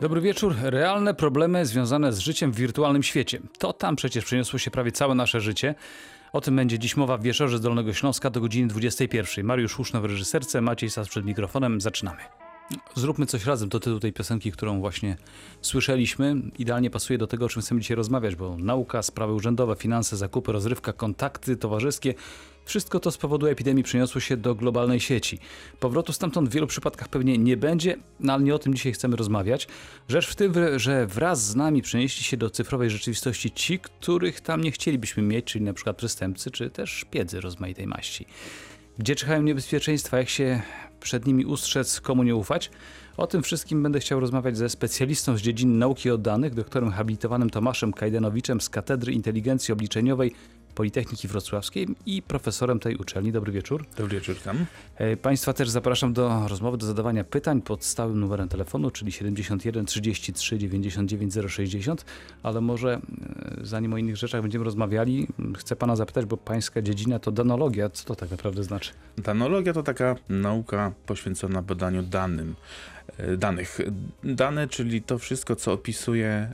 Dobry wieczór. Realne problemy związane z życiem w wirtualnym świecie. To tam przecież przeniosło się prawie całe nasze życie. O tym będzie dziś mowa w wieczorze z Dolnego Śląska do godziny 21. Mariusz Huszno w reżyserce, Maciej Sas przed mikrofonem. Zaczynamy. Zróbmy coś razem, to tytuł tej piosenki, którą właśnie słyszeliśmy. Idealnie pasuje do tego, o czym chcemy dzisiaj rozmawiać, bo nauka, sprawy urzędowe, finanse, zakupy, rozrywka, kontakty towarzyskie, wszystko to z powodu epidemii przeniosło się do globalnej sieci. Powrotu stamtąd w wielu przypadkach pewnie nie będzie, no ale nie o tym dzisiaj chcemy rozmawiać. Rzecz w tym, że wraz z nami przenieśli się do cyfrowej rzeczywistości ci, których tam nie chcielibyśmy mieć, czyli na przykład przestępcy, czy też szpiedzy rozmaitej maści. Gdzie czyhają niebezpieczeństwa, jak się przed nimi ustrzec, komu nie ufać? O tym wszystkim będę chciał rozmawiać ze specjalistą z dziedziny nauki o danych, doktorem habilitowanym Tomaszem Kajdanowiczem z Katedry Inteligencji Obliczeniowej Politechniki Wrocławskiej i profesorem tej uczelni. Dobry wieczór. Dobry wieczór, tam. E, państwa też zapraszam do rozmowy, do zadawania pytań pod stałym numerem telefonu, czyli 71 33 99 060, ale może e, zanim o innych rzeczach będziemy rozmawiali, chcę pana zapytać, bo pańska dziedzina to danologia. Co to tak naprawdę znaczy? Danologia to taka nauka poświęcona badaniu danym. E, danych. Dane, czyli to wszystko, co opisuje,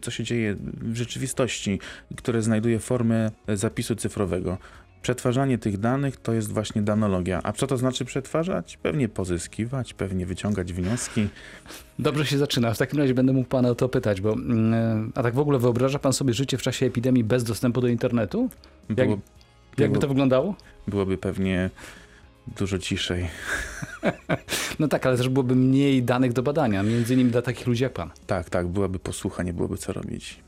co się dzieje w rzeczywistości, które znajduje formę zapisu cyfrowego. Przetwarzanie tych danych to jest właśnie danologia. A co to znaczy przetwarzać? Pewnie pozyskiwać, pewnie wyciągać wnioski. Dobrze się zaczyna. W takim razie będę mógł pana o to pytać, bo mm, a tak w ogóle wyobraża pan sobie życie w czasie epidemii bez dostępu do internetu? Jak, było, jakby to wyglądało? Byłoby pewnie dużo ciszej. No tak, ale też byłoby mniej danych do badania, między innymi dla takich ludzi jak pan. Tak, tak, byłaby posłucha, nie byłoby co robić.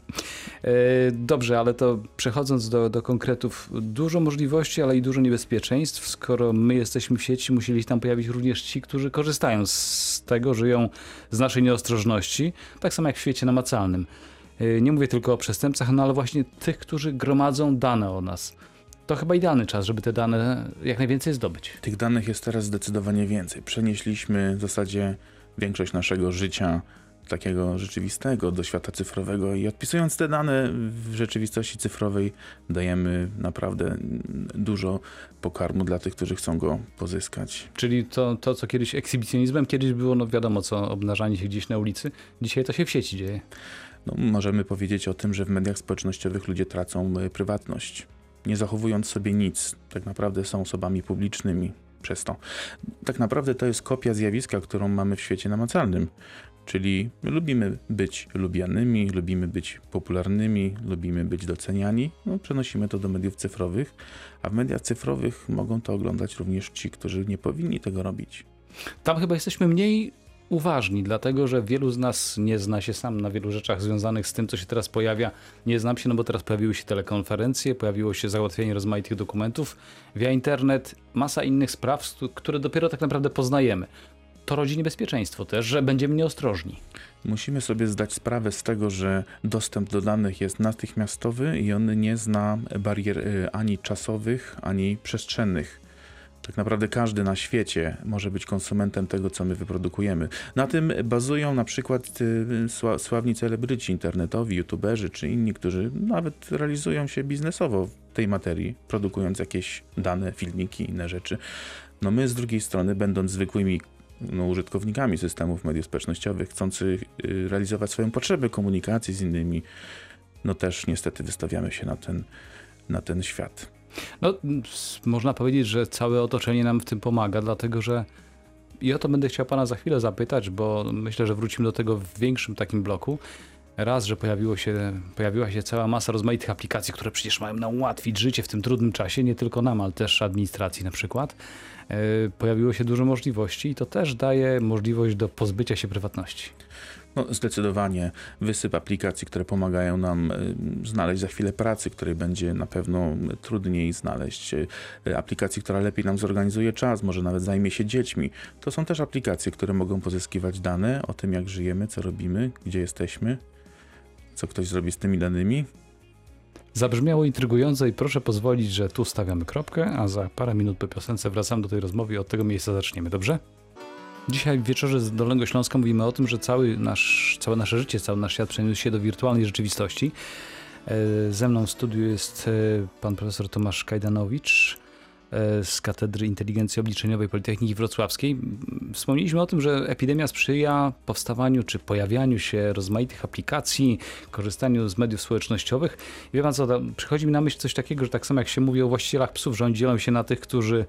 E, dobrze, ale to przechodząc do, do konkretów, dużo możliwości, ale i dużo niebezpieczeństw. Skoro my jesteśmy w sieci, musieli tam pojawić również ci, którzy korzystają z tego, żyją z naszej nieostrożności, tak samo jak w świecie namacalnym. E, nie mówię tylko o przestępcach, no ale właśnie tych, którzy gromadzą dane o nas to chyba idealny czas, żeby te dane jak najwięcej zdobyć. Tych danych jest teraz zdecydowanie więcej. Przenieśliśmy w zasadzie większość naszego życia takiego rzeczywistego do świata cyfrowego i odpisując te dane w rzeczywistości cyfrowej dajemy naprawdę dużo pokarmu dla tych, którzy chcą go pozyskać. Czyli to, to co kiedyś ekshibicjonizmem, kiedyś było no wiadomo co, obnażanie się gdzieś na ulicy, dzisiaj to się w sieci dzieje. No, możemy powiedzieć o tym, że w mediach społecznościowych ludzie tracą e, prywatność nie zachowując sobie nic, tak naprawdę są osobami publicznymi przez to. Tak naprawdę to jest kopia zjawiska, którą mamy w świecie namacalnym. Czyli lubimy być lubianymi, lubimy być popularnymi, lubimy być doceniani. No, przenosimy to do mediów cyfrowych, a w mediach cyfrowych mogą to oglądać również ci, którzy nie powinni tego robić. Tam chyba jesteśmy mniej uważni, dlatego że wielu z nas nie zna się sam na wielu rzeczach związanych z tym, co się teraz pojawia. Nie znam się, no bo teraz pojawiły się telekonferencje, pojawiło się załatwienie rozmaitych dokumentów via internet, masa innych spraw, które dopiero tak naprawdę poznajemy. To rodzi niebezpieczeństwo też, że będziemy nieostrożni. Musimy sobie zdać sprawę z tego, że dostęp do danych jest natychmiastowy i on nie zna barier y, ani czasowych, ani przestrzennych tak naprawdę każdy na świecie może być konsumentem tego, co my wyprodukujemy. Na tym bazują na przykład y, sławni celebryci internetowi, youtuberzy czy inni, którzy nawet realizują się biznesowo w tej materii, produkując jakieś dane, filmiki, inne rzeczy. No my z drugiej strony, będąc zwykłymi no, użytkownikami systemów mediów społecznościowych, chcący y, realizować swoją potrzebę komunikacji z innymi, no też niestety wystawiamy się na ten, na ten świat. No, można powiedzieć, że całe otoczenie nam w tym pomaga, dlatego że i o to będę chciał pana za chwilę zapytać, bo myślę, że wrócimy do tego w większym takim bloku. Raz, że pojawiło się, pojawiła się cała masa rozmaitych aplikacji, które przecież mają nam ułatwić życie w tym trudnym czasie, nie tylko nam, ale też administracji na przykład. E, pojawiło się dużo możliwości i to też daje możliwość do pozbycia się prywatności. No, zdecydowanie wysyp aplikacji, które pomagają nam y, znaleźć za chwilę pracy, której będzie na pewno trudniej znaleźć. Y, aplikacji, która lepiej nam zorganizuje czas, może nawet zajmie się dziećmi. To są też aplikacje, które mogą pozyskiwać dane o tym, jak żyjemy, co robimy, gdzie jesteśmy, co ktoś zrobi z tymi danymi. Zabrzmiało intrygująco i proszę pozwolić, że tu stawiamy kropkę, a za parę minut po piosence wracam do tej rozmowy i od tego miejsca zaczniemy, dobrze? Dzisiaj w wieczorze z Dolnego Śląska mówimy o tym, że cały nasz, całe nasze życie, cały nasz świat przeniósł się do wirtualnej rzeczywistości. E, ze mną w studiu jest e, pan profesor Tomasz Kajdanowicz, z Katedry Inteligencji Obliczeniowej Politechniki Wrocławskiej. Wspomnieliśmy o tym, że epidemia sprzyja powstawaniu czy pojawianiu się rozmaitych aplikacji, korzystaniu z mediów społecznościowych. I wie pan co, przychodzi mi na myśl coś takiego, że tak samo jak się mówi o właścicielach psów, że oni dzielą się na tych, którzy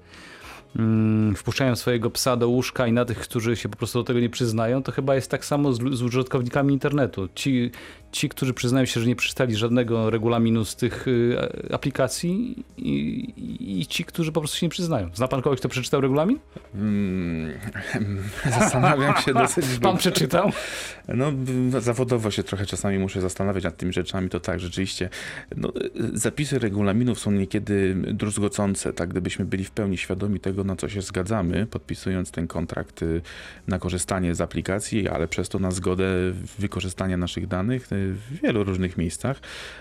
wpuszczają swojego psa do łóżka i na tych, którzy się po prostu do tego nie przyznają, to chyba jest tak samo z, z użytkownikami internetu. Ci, ci, którzy przyznają się, że nie przeczytali żadnego regulaminu z tych y, aplikacji i, i, ci, którzy po prostu się nie przyznają. Zna pan kogoś, kto przeczytał regulamin? Hmm, zastanawiam się dosyć. Pan przeczytał? No, zawodowo się trochę czasami muszę zastanawiać nad tymi rzeczami, to tak, rzeczywiście. No, zapisy regulaminów są niekiedy druzgocące, tak, gdybyśmy byli w pełni świadomi tego, na co się zgadzamy, podpisując ten kontrakt y, na korzystanie z aplikacji, ale przez to na zgodę wykorzystania naszych danych, y, w wielu różnych miejscach,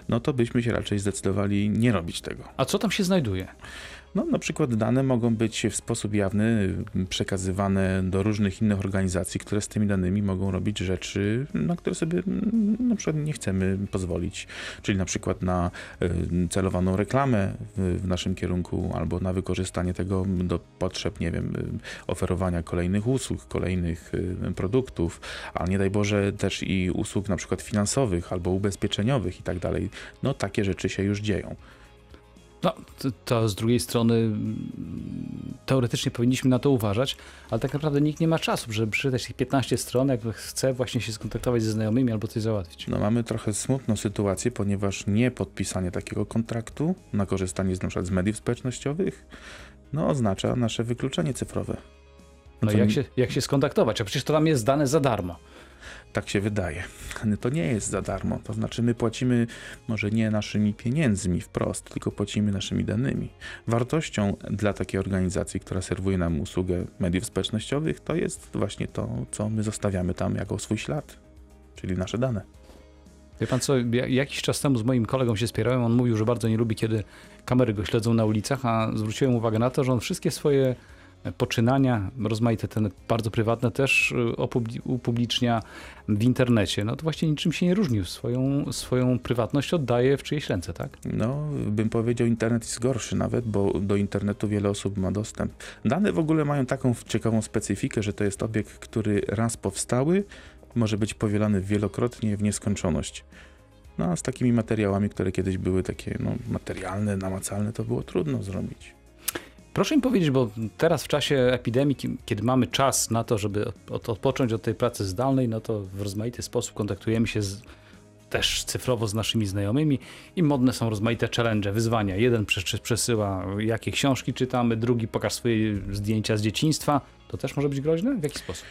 no to byśmy się raczej zdecydowali nie robić tego. A co tam się znajduje? No, na przykład dane mogą być w sposób jawny przekazywane do różnych innych organizacji, które z tymi danymi mogą robić rzeczy, na które sobie na przykład nie chcemy pozwolić. Czyli na przykład na y, celowaną reklamę w naszym kierunku albo na wykorzystanie tego do potrzeb, nie wiem, y, oferowania kolejnych usług, kolejnych y, produktów, a nie daj Boże też i usług na przykład finansowych albo ubezpieczeniowych i tak dalej. No takie rzeczy się już dzieją. No, to, to, z drugiej strony mm, teoretycznie powinniśmy na to uważać, ale tak naprawdę nikt nie ma czasu, żeby przeczytać tych 15 stron, jak chce właśnie się skontaktować ze znajomymi albo coś załatwić. No mamy trochę smutną sytuację, ponieważ nie podpisanie takiego kontraktu na korzystanie z, na przykład z mediów społecznościowych no, oznacza nasze wykluczenie cyfrowe. No, no jak, się, jak się skontaktować? A przecież to tam jest dane za darmo. Tak się wydaje. To nie jest za darmo. To znaczy, my płacimy może nie naszymi pieniędzmi wprost, tylko płacimy naszymi danymi. Wartością dla takiej organizacji, która serwuje nam usługę mediów społecznościowych, to jest właśnie to, co my zostawiamy tam jako swój ślad, czyli nasze dane. Wie pan co, jakiś czas temu z moim kolegą się spierałem, on mówił, że bardzo nie lubi, kiedy kamery go śledzą na ulicach, a zwróciłem uwagę na to, że on wszystkie swoje poczynania, rozmaite te bardzo prywatne też y, upublicznia w internecie, no to właśnie niczym się nie różnił. Swoją, swoją prywatność oddaje w czyjeś ręce, tak? No, bym powiedział, internet jest gorszy nawet, bo do internetu wiele osób ma dostęp. Dane w ogóle mają taką ciekawą specyfikę, że to jest obiekt, który raz powstały, może być powielany wielokrotnie w nieskończoność. No a z takimi materiałami, które kiedyś były takie no, materialne, namacalne, to było trudno zrobić. Proszę mi powiedzieć, bo teraz w czasie epidemii, kiedy mamy czas na to, żeby odpocząć od tej pracy zdalnej, no to w rozmaity sposób kontaktujemy się z, też cyfrowo z naszymi znajomymi i modne są rozmaite challenge, wyzwania. Jeden przesyła, jakie książki czytamy, drugi pokaż swoje zdjęcia z dzieciństwa. To też może być groźne? W jaki sposób?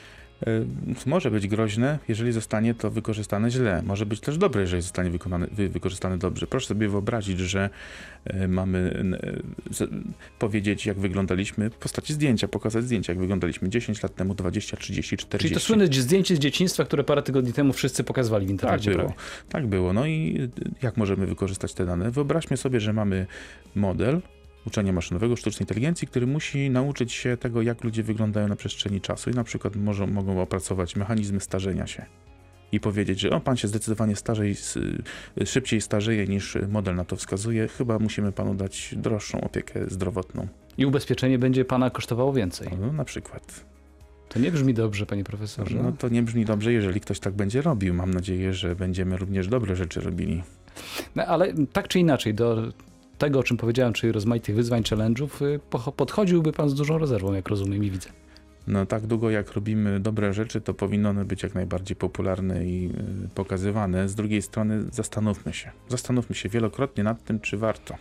E, może być groźne, jeżeli zostanie to wykorzystane źle. Może być też dobre, jeżeli zostanie wykonane, wy, wykorzystane dobrze. Proszę sobie wyobrazić, że e, mamy e, powiedzieć, jak wyglądaliśmy, w postaci zdjęcia, pokazać zdjęcia, jak wyglądaliśmy 10 lat temu, 20, 30, 40. Czyli to słynne zdjęcie z dzieciństwa, które parę tygodni temu wszyscy pokazywali w internecie. Tak było. Tak było. No i jak możemy wykorzystać te dane? Wyobraźmy sobie, że mamy model, uczenia maszynowego, sztucznej inteligencji, który musi nauczyć się tego, jak ludzie wyglądają na przestrzeni czasu i na przykład może, mogą opracować mechanizmy starzenia się i powiedzieć, że o, pan się zdecydowanie starzej, szybciej starzeje niż model na to wskazuje, chyba musimy panu dać droższą opiekę zdrowotną. I ubezpieczenie będzie pana kosztowało więcej. No, na przykład. To nie brzmi dobrze, panie profesorze. No to nie brzmi dobrze, jeżeli ktoś tak będzie robił. Mam nadzieję, że będziemy również dobre rzeczy robili. No, ale tak czy inaczej, do tego, o czym powiedziałem, czyli rozmaitych wyzwań, challenge'ów, y, podchodziłby pan z dużą rezerwą, jak rozumiem i widzę. No tak długo jak robimy dobre rzeczy, to powinno one być jak najbardziej popularne i y, pokazywane. Z drugiej strony zastanówmy się. Zastanówmy się wielokrotnie nad tym, czy warto.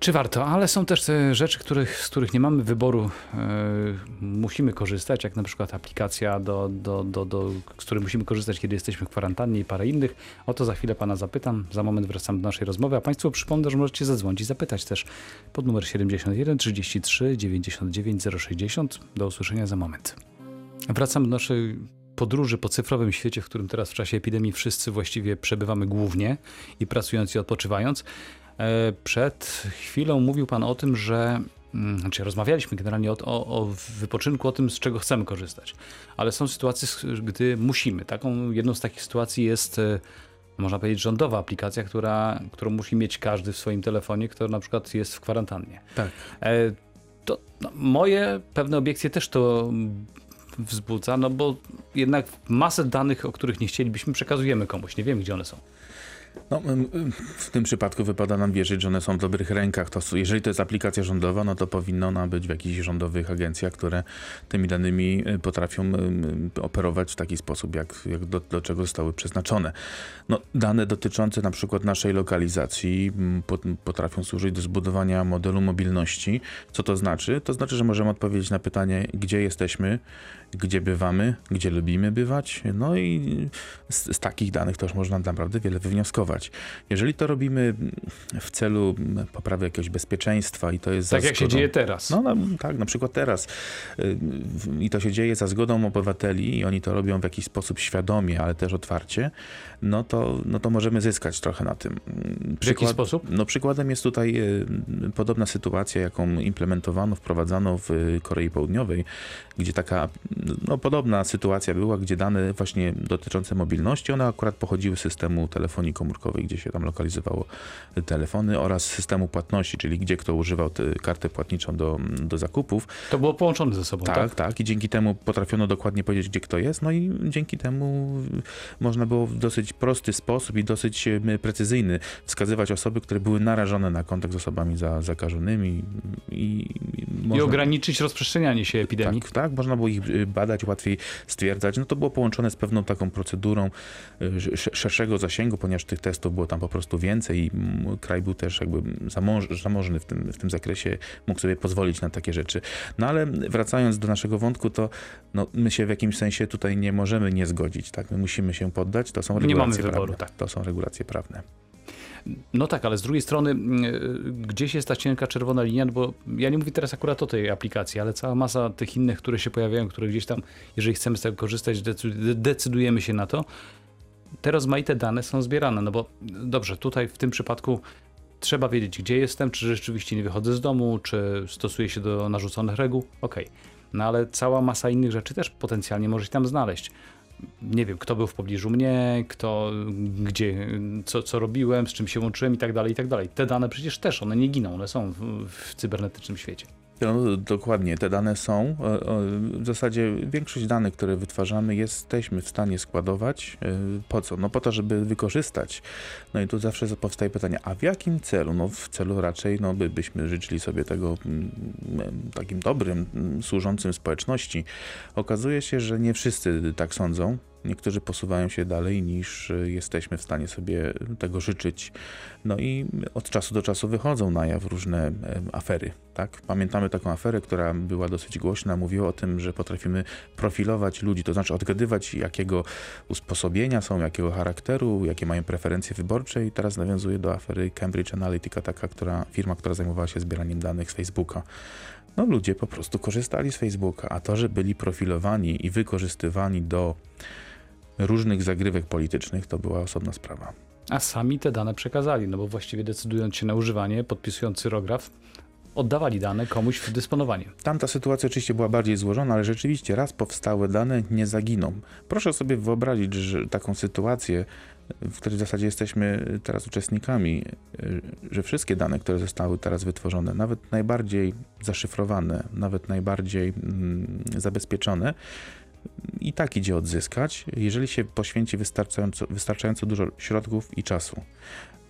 Czy warto, ale są też te rzeczy, których, z których nie mamy wyboru, yy, musimy korzystać, jak na przykład aplikacja, do, do, do, do, z której musimy korzystać, kiedy jesteśmy w kwarantannie i parę innych. O to za chwilę Pana zapytam, za moment wracam do naszej rozmowy, a Państwu przypomnę, że możecie zadzwonić i zapytać też pod numer 71 33 99 060. Do usłyszenia za moment. Wracam do naszej podróży po cyfrowym świecie, w którym teraz w czasie epidemii wszyscy właściwie przebywamy głównie i pracując i odpoczywając. E, przed chwilą mówił Pan o tym, że mm, znaczy rozmawialiśmy generalnie o, o, o, wypoczynku, o tym, z czego chcemy korzystać. Ale są sytuacje, gdy musimy. Taką jedną z takich sytuacji jest e, można powiedzieć, rządowa aplikacja, która, którą musi mieć każdy w swoim telefonie, kto na przykład jest w kwarantannie. Tak. E, to no, moje pewne obiekcje też to wzbudza, no bo jednak masę danych, o których nie chcielibyśmy, przekazujemy komuś. Nie wiemy, gdzie one są. No, w tym przypadku wypada nam wierzyć, że one są w dobrych rękach. To, jeżeli to jest aplikacja rządowa, no to powinna ona być w jakichś rządowych agencjach, które tymi danymi y, potrafią operować w taki sposób, jak, jak do, do czego zostały przeznaczone. No, dane dotyczące na przykład naszej lokalizacji potrafią służyć do zbudowania modelu mobilności. Co to znaczy? To znaczy, że możemy odpowiedzieć na pytanie, gdzie jesteśmy, gdzie bywamy, gdzie lubimy bywać. No i z, z takich danych też można naprawdę wiele wywnioskować. Jeżeli to robimy w celu poprawy jakiegoś bezpieczeństwa i to jest Tak jak zgodą, się dzieje teraz. No, no tak, na przykład teraz. Y, I to się dzieje za zgodą obywateli i oni to robią w jakiś sposób świadomie, ale też otwarcie, no to, no to możemy zyskać trochę na tym. Przykład, w jaki sposób? No przykładem jest tutaj y, podobna sytuacja, jaką implementowano, wprowadzano w Korei Południowej, gdzie taka no, podobna sytuacja była, gdzie dane właśnie dotyczące mobilności, one akurat pochodziły z systemu telefonii komórkowej, gdzie się tam lokalizowało telefony oraz systemu płatności, czyli gdzie kto używał kartę płatniczą do, do zakupów. To było połączone ze sobą, tak? Tak, tak. I dzięki temu potrafiono dokładnie powiedzieć, gdzie kto jest, no i dzięki temu można było w dosyć prosty sposób i dosyć e, precyzyjny wskazywać osoby, które były narażone na kontakt z osobami za, zakażonymi i, i, można... I ograniczyć rozprzestrzenianie się epidemii. Tak, tak, można było ich y, badać, łatwiej stwierdzać. No to było połączone z pewną taką procedurą y, szerszego zasięgu, ponieważ tych testów było tam po prostu więcej i kraj był też jakby zamożny w tym, w tym zakresie, mógł sobie pozwolić na takie rzeczy. No ale wracając do naszego wątku, to no, my się w jakimś sensie tutaj nie możemy nie zgodzić, tak? My musimy się poddać, to są regulacje nie mamy wyboru, prawne. Tak. To są regulacje prawne. No tak, ale z drugiej strony mm, y, gdzieś jest ta cienka czerwona linia, no bo ja nie mówię teraz akurat o tej aplikacji, ale cała masa tych innych, które się pojawiają, które gdzieś tam, jeżeli chcemy z tego korzystać, decydujemy się na to. Te rozmaite dane są zbierane, no bo dobrze, tutaj w tym przypadku trzeba wiedzieć, gdzie jestem, czy rzeczywiście nie wychodzę z domu, czy stosuję się do narzuconych reguł. Okej. Okay. No ale cała masa innych rzeczy też potencjalnie może się tam znaleźć nie wiem, kto był w pobliżu mnie, kto, gdzie, co, co robiłem, z czym się łączyłem i tak dalej, i tak dalej. Te dane przecież też, one nie giną, one są w, w cybernetycznym świecie. No, dokładnie, te dane są. W zasadzie większość danych, które wytwarzamy, jesteśmy w stanie składować. E, po co? No po to, żeby wykorzystać. No i tu zawsze powstaje pytanie, a w jakim celu? No w celu raczej, no by, byśmy życzyli sobie tego mm, takim dobrym, mm, służącym społeczności. Okazuje się, że nie wszyscy tak sądzą. Niektórzy posuwają się dalej niż y, jesteśmy w stanie sobie tego życzyć. No i od czasu do czasu wychodzą na jaw różne afery. Tak? Pamiętamy taką aferę, która była dosyć głośna, mówiła o tym, że potrafimy profilować ludzi, to znaczy odgadywać jakiego usposobienia są, jakiego charakteru, jakie mają preferencje wyborcze i teraz nawiązuje do afery Cambridge Analytica, taka która, firma, która zajmowała się zbieraniem danych z Facebooka no ludzie po prostu korzystali z Facebooka, a to, że byli profilowani i wykorzystywani do różnych zagrywek politycznych, to była osobna sprawa. A sami te dane przekazali, no bo właściwie decydując się na używanie, podpisując cyrograf, oddawali dane komuś w dysponowanie. Tamta sytuacja oczywiście była bardziej złożona, ale rzeczywiście raz powstałe dane nie zaginą. Proszę sobie wyobrazić że taką sytuację, w której w zasadzie jesteśmy teraz uczestnikami, że wszystkie dane, które zostały teraz wytworzone, nawet najbardziej zaszyfrowane, nawet najbardziej mm, zabezpieczone, i tak idzie odzyskać, jeżeli się poświęci wystarczająco, wystarczająco dużo środków i czasu.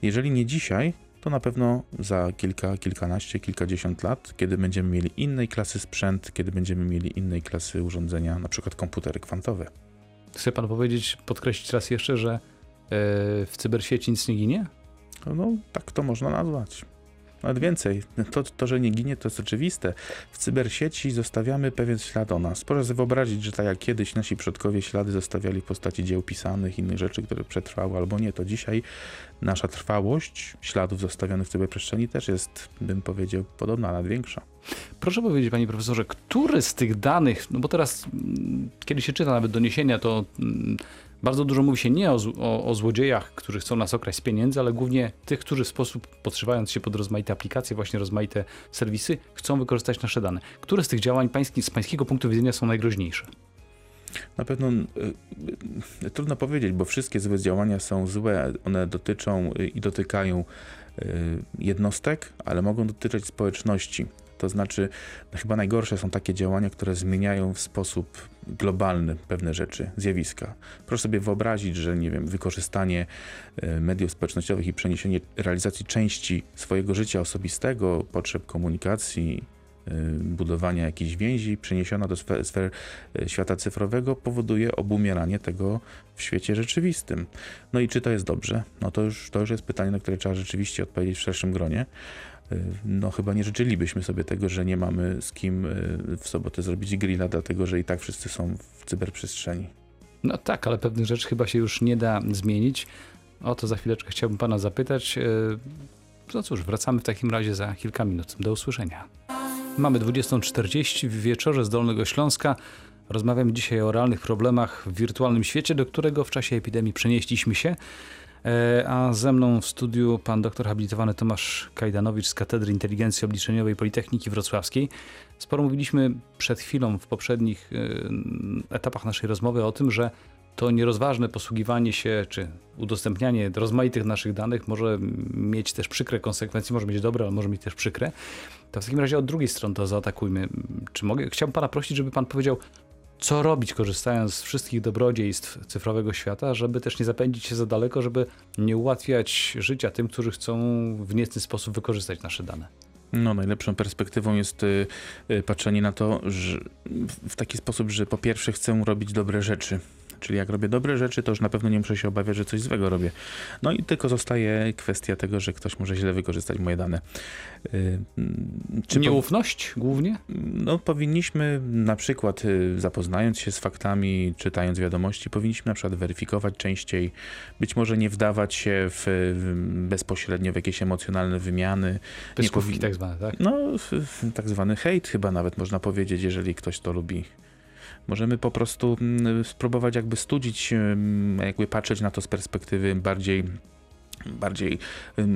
Jeżeli nie dzisiaj, to na pewno za kilka, kilkanaście, kilkadziesiąt lat, kiedy będziemy mieli innej klasy sprzęt, kiedy będziemy mieli innej klasy urządzenia, na przykład komputery kwantowe. Chce pan powiedzieć, podkreślić raz jeszcze, że yy, w cybersieci nic nie ginie? No, tak to można nazwać. Nawet więcej, to, to, że nie ginie, to jest oczywiste. W cybersieci zostawiamy pewien ślad o nas. Proszę sobie wyobrazić, że tak jak kiedyś nasi przodkowie ślady zostawiali w postaci dzieł pisanych, innych rzeczy, które przetrwały albo nie, to dzisiaj nasza trwałość śladów zostawionych w cyberprzestrzeni też jest, bym powiedział, podobna, nawet większa. Proszę powiedzieć, panie profesorze, który z tych danych, no bo teraz, mm, kiedy się czyta nawet doniesienia, to mm, bardzo dużo mówi się nie o, o, o, złodziejach, którzy chcą nas okraść z pieniędzy, ale głównie tych, którzy w sposób, podszywając się pod rozmaite aplikacje, właśnie rozmaite serwisy, chcą wykorzystać nasze dane. Które z tych działań pański, z pańskiego punktu widzenia są najgroźniejsze? Na pewno y, y, trudno powiedzieć, bo wszystkie złe działania są złe. One dotyczą y, i dotykają y, jednostek, ale mogą dotyczyć społeczności. To znaczy, no chyba najgorsze są takie działania, które zmieniają w sposób globalny pewne rzeczy, zjawiska. Proszę sobie wyobrazić, że nie wiem, wykorzystanie y, mediów społecznościowych i przeniesienie realizacji części swojego życia osobistego, potrzeb komunikacji, budowania jakichś więzi, przeniesiona do sfer, sfer y, świata cyfrowego, powoduje obumieranie tego w świecie rzeczywistym. No i czy to jest dobrze? No to już, to już jest pytanie, na które trzeba rzeczywiście odpowiedzieć w szerszym gronie. Y, No chyba nie życzylibyśmy sobie tego, że nie mamy z kim y, w sobotę zrobić grilla, dlatego że i tak wszyscy są w cyberprzestrzeni. No tak, ale pewnych rzeczy chyba się już nie da zmienić. O to za chwileczkę chciałbym pana zapytać. No cóż, wracamy w takim razie za kilka minut. Do usłyszenia. Mamy 20.40 w wieczorze z Dolnego Śląska. Rozmawiamy dzisiaj o realnych problemach w wirtualnym świecie, do którego w czasie epidemii przenieśliśmy się. E, A ze mną w studiu pan doktor habilitowany Tomasz Kajdanowicz z Katedry Inteligencji Obliczeniowej Politechniki Wrocławskiej. Sporo mówiliśmy przed chwilą w poprzednich e, etapach naszej rozmowy o tym, że to nierozważne posługiwanie się czy udostępnianie rozmaitych naszych danych może mieć też przykre konsekwencje, może być dobre, ale może mieć też przykre. To w takim razie od drugiej strony to zaatakujmy. Czy mogę, chciałbym pana prosić, żeby pan powiedział, co robić, korzystając z wszystkich dobrodziejstw cyfrowego świata, żeby też nie zapędzić się za daleko, żeby nie ułatwiać życia tym, którzy chcą w niecny sposób wykorzystać nasze dane. No, najlepszą perspektywą jest y, y, patrzenie na to w taki sposób, że po pierwsze chcę robić dobre rzeczy. Czyli jak robię dobre rzeczy, to już na pewno nie muszę się obawiać, że coś złego robię. No i tylko zostaje kwestia tego, że ktoś może źle wykorzystać moje dane. Y, mm, Czy po- Nieufność głównie? No, powinniśmy na przykład, y, zapoznając się z faktami, czytając wiadomości, powinniśmy na przykład weryfikować częściej, być może nie wdawać się w, bezpośrednio w jakieś emocjonalne wymiany. Pyskówki powin- tak zwane, tak? No, w, w, tak zwany hejt chyba nawet można powiedzieć, jeżeli ktoś to lubi. Możemy po prostu mm, spróbować jakby studzić, mm, jakby patrzeć na to z perspektywy bardziej bardziej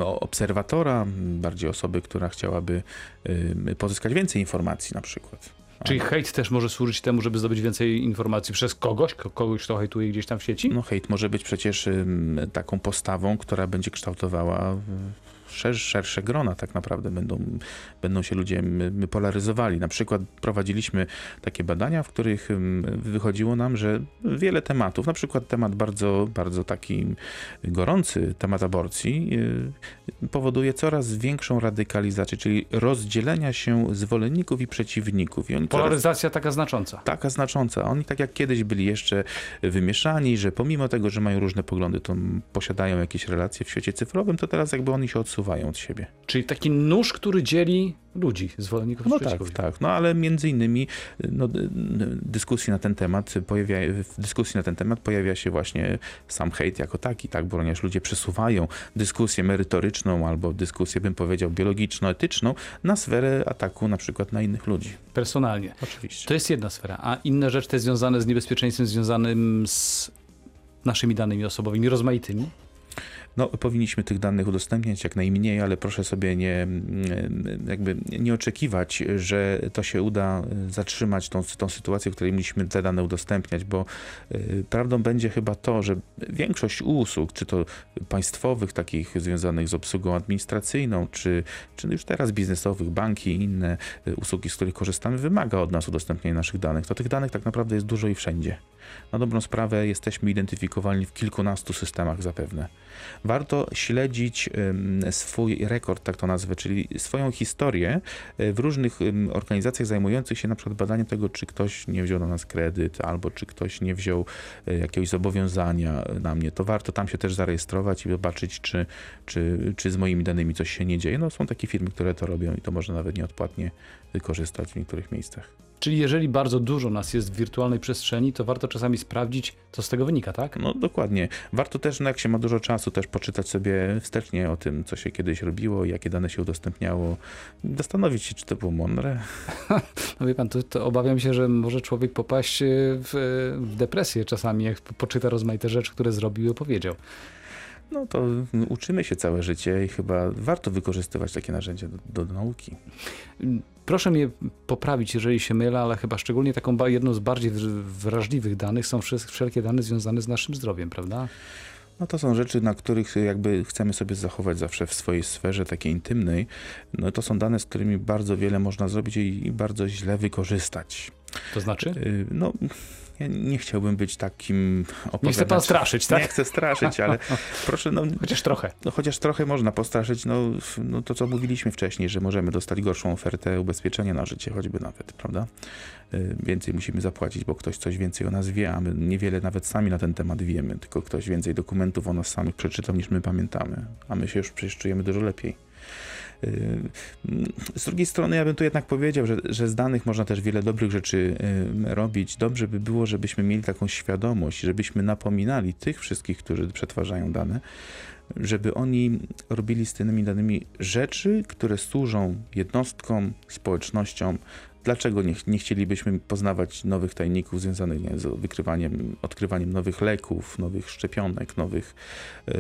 o- obserwatora, bardziej osoby, która chciałaby pozyskać więcej informacji na przykład. Czyli hejt też może służyć temu, żeby zdobyć więcej informacji przez kogoś, ko- kogoś, kto hejtuje gdzieś tam w sieci? No hejt może być przecież taką postawą, która będzie kształtowała szersze grona tak naprawdę. Będą, będą się ludzie polaryzowali. Na przykład prowadziliśmy takie badania, w których wychodziło nam, że wiele tematów, na przykład temat bardzo, bardzo taki gorący, temat aborcji, y, powoduje coraz większą radykalizację, czyli rozdzielenia się zwolenników i przeciwników. I oni coraz Polaryzacja taka znacząca. taka znacząca. Oni tak jak kiedyś byli jeszcze wymieszani, że pomimo tego, że mają różne poglądy, to posiadają jakieś relacje w świecie cyfrowym, to teraz jakby oni się odsuwają od siebie. Czyli taki nóż, który dzieli ludzi, zwolenników No tak, tak. No ale między innymi no, dyskusji na ten temat pojawia, w dyskusji na ten temat pojawia się właśnie sam hejt jako taki, tak, bo ponieważ ludzie przesuwają dyskusję merytoryczną albo dyskusję, bym powiedział, biologiczno-etyczną na sferę ataku na przykład na innych ludzi. Personalnie. Oczywiście. To jest jedna sfera, a inne rzeczy te związane z niebezpieczeństwem związanym z naszymi danymi osobowymi, rozmaitymi. No, powinniśmy tych danych udostępniać jak najmniej, ale proszę sobie nie, mm, jakby nie oczekiwać, że to się uda y, zatrzymać tą, tą sytuację, w której musimy te dane udostępniać, bo y, prawdą będzie chyba to, że większość usług, czy to państwowych, takich związanych z obsługą administracyjną, czy, czy już teraz biznesowych, banki i inne y, usługi, z których korzystamy, wymaga od nas udostępnienia naszych danych. To tych danych tak naprawdę jest dużo i wszędzie. Na dobrą sprawę jesteśmy identyfikowalni w kilkunastu systemach zapewne warto śledzić swój rekord, tak to nazwę, czyli swoją historię y, w różnych organizacjach zajmujących się na przykład badaniem tego, czy ktoś nie wziął na nas kredyt, albo czy ktoś nie wziął y, jakiegoś zobowiązania na mnie. To warto tam się też zarejestrować i zobaczyć, czy, czy, czy z moimi danymi coś się nie dzieje. No są takie firmy, które to robią i to można nawet nieodpłatnie wykorzystać w niektórych miejscach. Czyli jeżeli bardzo dużo nas jest w wirtualnej przestrzeni, to warto czasami sprawdzić, co z tego wynika, tak? No dokładnie. Warto też, no jak się ma dużo czasu, też poczytać sobie wstecznie o tym, co się kiedyś robiło, jakie dane się udostępniało. Zastanowić się, czy to było mądre. No wie pan, to, to obawiam się, że może człowiek popaść e, w, w depresję czasami, jak poczyta rozmaite rzeczy, które zrobił i opowiedział. No to uczymy się całe życie i chyba warto wykorzystywać takie narzędzia do, do nauki. Proszę mnie poprawić, jeżeli się mylę, ale chyba szczególnie taką jedną z bardziej wr- wrażliwych danych są wszel- wszelkie dane związane z naszym zdrowiem, prawda? No to są rzeczy, na których jakby chcemy sobie zachować zawsze w swojej sferze takiej intymnej. No to są dane, z którymi bardzo wiele można zrobić i, i bardzo źle wykorzystać. To znaczy? Y, No, ja nie chciałbym być takim opowiadaczem. Nie chce pan straszyć, tak? Nie chcę straszyć, ale proszę, no, Chociaż trochę. no chociaż trochę można postraszyć, no, no to co mówiliśmy wcześniej, że możemy dostać gorszą ofertę ubezpieczenia na życie, choćby nawet, prawda? Y, Więcej musimy zapłacić, bo ktoś coś więcej o nas wie, a my niewiele nawet sami na ten temat wiemy, tylko ktoś więcej dokumentów o nas samych przeczytał niż my pamiętamy, a my się już przecież czujemy dużo lepiej. Y, Z drugiej strony ja bym tu jednak powiedział, że, że z danych można też wiele dobrych rzeczy y, robić. Dobrze by było, żebyśmy mieli taką świadomość, żebyśmy napominali tych wszystkich, którzy przetwarzają dane, żeby oni robili z tymi danymi rzeczy, które służą jednostkom, społecznościom. Dlaczego nie, nie chcielibyśmy poznawać nowych tajników związanych nie, z wykrywaniem, odkrywaniem nowych leków, nowych szczepionek, nowych yy,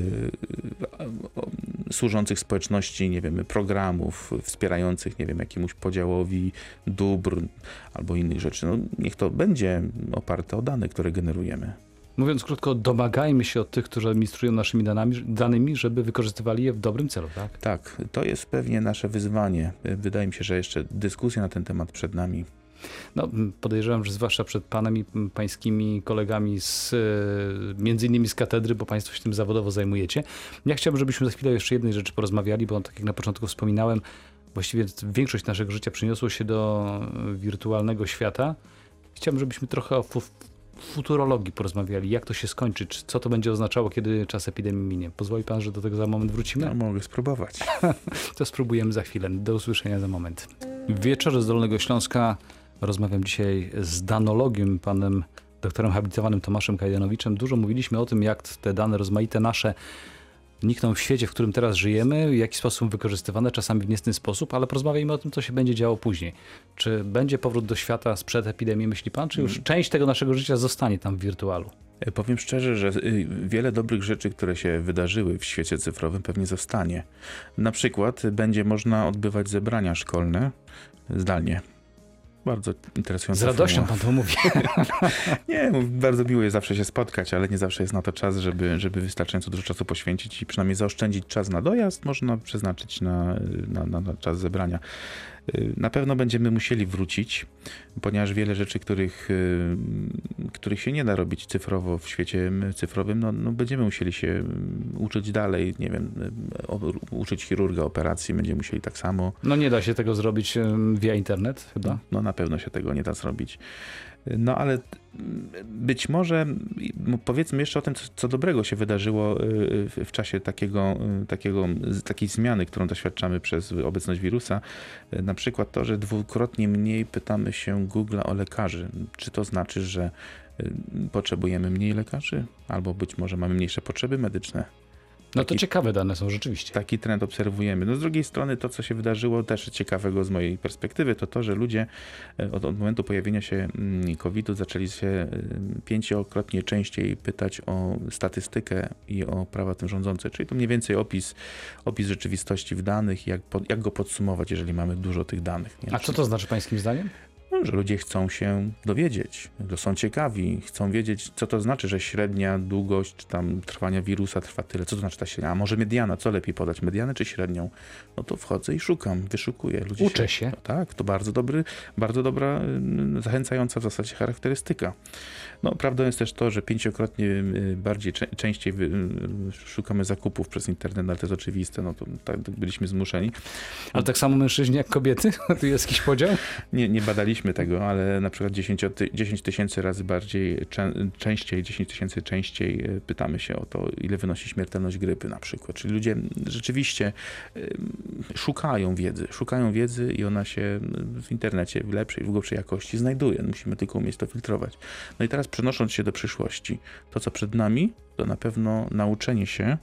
służących społeczności, nie wiem, programów wspierających, nie wiem, jakiemuś podziałowi dóbr albo innych rzeczy. No, niech to będzie oparte o dane, które generujemy. Mówiąc krótko, domagajmy się od tych, którzy administrują naszymi danami, danymi, żeby wykorzystywali je w dobrym celu, tak? Tak, to jest pewnie nasze wyzwanie. Wydaje mi się, że jeszcze dyskusja na ten temat przed nami. No, podejrzewam, że zwłaszcza przed panem i m, pańskimi kolegami z, e, między innymi z katedry, bo państwo się tym zawodowo zajmujecie. Ja chciałbym, żebyśmy za chwilę jeszcze jednej rzeczy porozmawiali, bo tak jak na początku wspominałem, właściwie większość naszego życia przyniosło się do wirtualnego świata. Chciałbym, żebyśmy trochę o futurologii porozmawiali, jak to się skończy, czy- co to będzie oznaczało, kiedy czas epidemii minie. Pozwoli pan, że do tego za moment wrócimy? No, mogę spróbować. To spróbujemy za chwilę. Do usłyszenia za moment. W wieczorze z Dolnego Śląska rozmawiam dzisiaj z danologiem, panem doktorem habilitowanym Tomaszem Kajdanowiczem. Dużo mówiliśmy o tym, jak te dane rozmaite nasze nikną w świecie, w którym teraz żyjemy, w jaki sposób wykorzystywane, czasami w niecny sposób, ale porozmawiajmy o tym, co się będzie działo później. Czy będzie powrót do świata sprzed epidemii, myśli pan, czy już część tego naszego życia zostanie tam w wirtualu? E, Powiem szczerze, że y, wiele dobrych rzeczy, które się wydarzyły w świecie cyfrowym, pewnie zostanie. Na przykład będzie można odbywać zebrania szkolne zdalnie. Bardzo interesująca Z radością formuła. pan to mówi. Nie, mów- bardzo miło jest zawsze się spotkać, ale nie zawsze jest na to czas, żeby, żeby wystarczająco dużo czasu poświęcić i przynajmniej zaoszczędzić czas na dojazd, można przeznaczyć na, na, na, na czas zebrania. Y, Na pewno będziemy musieli wrócić, ponieważ wiele rzeczy, których, y, których się nie da robić cyfrowo w świecie cyfrowym, no, no będziemy musieli się mm, uczyć dalej, nie wiem, y, uczyć chirurga operacji, będziemy musieli tak samo. No nie da się tego zrobić via internet chyba. No na pewno się tego nie da zrobić. No ale być może powiedzmy jeszcze o tym, co, co dobrego się wydarzyło y, w, w czasie takiego, y, takiego, takiej zmiany, którą doświadczamy przez obecność wirusa. Y, Na przykład to, że dwukrotnie mniej pytamy się Google'a o lekarzy. Czy to znaczy, że potrzebujemy mniej lekarzy? Albo być może mamy mniejsze potrzeby medyczne? No to Taki- ciekawe dane są rzeczywiście. Taki trend obserwujemy. No z drugiej strony to, co się wydarzyło też ciekawego z mojej perspektywy, to to, że ludzie e, od, od momentu pojawienia się mm, COVID-u zaczęli się e, pięciokrotnie częściej pytać o statystykę i o prawa tym rządzące, czyli to mniej więcej opis, opis rzeczywistości w danych jak, jak go podsumować, jeżeli mamy dużo tych danych. Nie? A co to znaczy pańskim zdaniem? Że ludzie chcą się dowiedzieć, że są ciekawi, chcą wiedzieć, co to znaczy, że średnia długość czy tam trwania wirusa trwa tyle. Co to znaczy ta średnia? A może mediana? Co lepiej podać, medianę czy średnią? No to wchodzę i szukam, wyszukuję. Ludzie Uczę się. No tak, to bardzo dobry, bardzo dobra, y, zachęcająca w zasadzie charakterystyka. No, prawdą jest też to, że pięciokrotnie y, bardziej czę- częściej y, szukamy zakupów przez internet, ale to jest oczywiste, no to tak byliśmy zmuszeni. Ale tak samo mężczyźni jak kobiety? Tu jest jakiś podział? Nie, nie badaliśmy tego, ale na przykład 10 ty- 10 tysięcy razy bardziej, czę, częściej, 10 tysięcy częściej e, pytamy się o to, ile wynosi śmiertelność grypy na przykład. Czyli ludzie rzeczywiście szukają wiedzy, szukają wiedzy i ona się w internecie w lepszej, w głębszej jakości znajduje. Musimy tylko umieć to filtrować. No i teraz przenosząc się do przyszłości, to co przed nami, to na pewno nauczenie się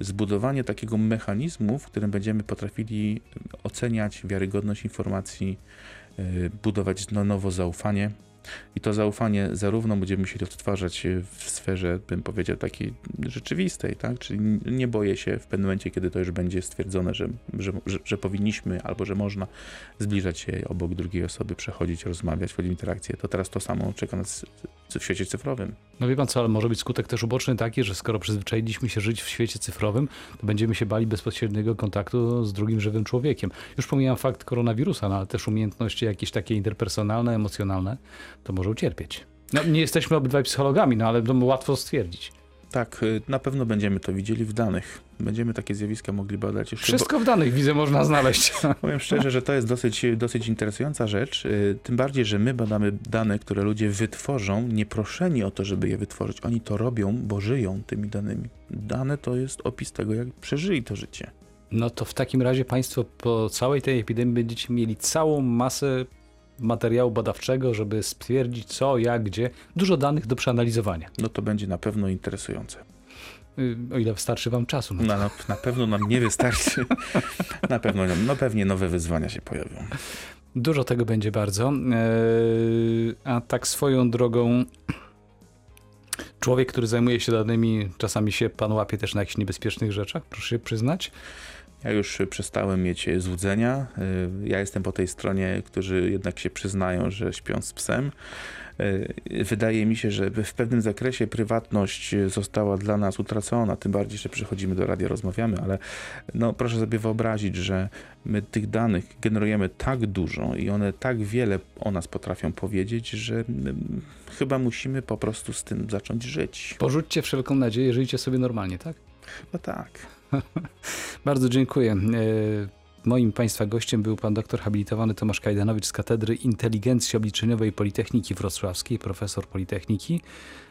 zbudowanie takiego mechanizmu, w którym będziemy potrafili oceniać wiarygodność informacji, y, budować na nowo zaufanie I to zaufanie zarówno będziemy musieli odtwarzać w sferze, bym powiedział, takiej rzeczywistej, tak? Czyli nie boję się w pewnym momencie, kiedy to już będzie stwierdzone, że, że, że, że powinniśmy albo że można zbliżać się obok drugiej osoby, przechodzić, rozmawiać, wchodzić w interakcję. To teraz to samo czeka nas w świecie cyfrowym. No wie pan co, ale może być skutek też uboczny taki, że skoro przyzwyczailiśmy się żyć w świecie cyfrowym, to będziemy się bali bezpośredniego kontaktu z drugim żywym człowiekiem. Już pomijam fakt koronawirusa, no, ale też umiejętności jakieś takie interpersonalne, emocjonalne, to może ucierpieć. No, nie jesteśmy obydwaj psychologami, no ale to łatwo stwierdzić. Tak, y, na pewno będziemy to widzieli w danych. Będziemy takie zjawiska mogli badać. Jeszcze Wszystko w danych widzę można znaleźć. Powiem szczerze, że to jest dosyć, dosyć interesująca rzecz. y, Tym bardziej, że my badamy dane, które ludzie wytworzą, nie proszeni o to, żeby je wytworzyć. Oni to robią, bo żyją tymi danymi. Dane to jest opis tego, jak przeżyli to życie. No to w takim razie Państwo po całej tej epidemii będziecie mieli całą masę materiału badawczego, żeby stwierdzić co, jak, gdzie. Dużo danych do przeanalizowania. No to będzie na pewno interesujące. Y, O ile wystarczy Wam czasu. No. Na, na, na pewno nam nie wystarczy. na pewno, no pewnie nowe wyzwania się pojawią. Dużo tego będzie bardzo. Eee, A tak swoją drogą, człowiek, który zajmuje się danymi, czasami się pan łapie też na jakichś niebezpiecznych rzeczach, proszę się przyznać. Ja już przestałem mieć złudzenia. Ja jestem po tej stronie, którzy jednak się przyznają, że śpią z psem. Wydaje mi się, że w pewnym zakresie prywatność została dla nas utracona, tym bardziej, że przychodzimy do radia, rozmawiamy, ale no, proszę sobie wyobrazić, że my tych danych generujemy tak dużo i one tak wiele o nas potrafią powiedzieć, że mm, chyba musimy po prostu z tym zacząć żyć. Porzućcie wszelką nadzieję, żyjcie sobie normalnie, tak? No tak. Bardzo dziękuję. E, Moim Państwa gościem był pan doktor habilitowany Tomasz Kajdanowicz z Katedry Inteligencji Obliczeniowej Politechniki Wrocławskiej, profesor Politechniki,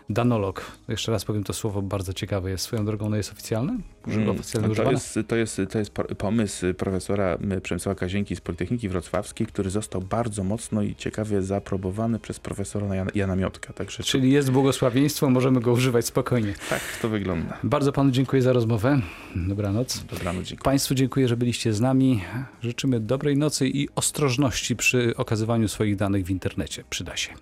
danolog. Jeszcze raz powiem to słowo, bardzo ciekawe jest. Swoją drogą ono jest oficjalne? Mm, oficjalnie to, używane? jest, to, jest, to jest po- pomysł profesora m, Przemysława Kazienki z Politechniki Wrocławskiej, który został bardzo mocno i ciekawie zaaprobowany przez profesora Jana, Jana Miotka. Także Czyli jest błogosławieństwo, możemy go używać spokojnie. tak to wygląda. Bardzo panu dziękuję za rozmowę. Dobranoc. Dobranoc, dziękuję. Państwu dziękuję, że byliście z nami. Życzymy dobrej nocy i ostrożności przy okazywaniu swoich danych w internecie. Przyda się.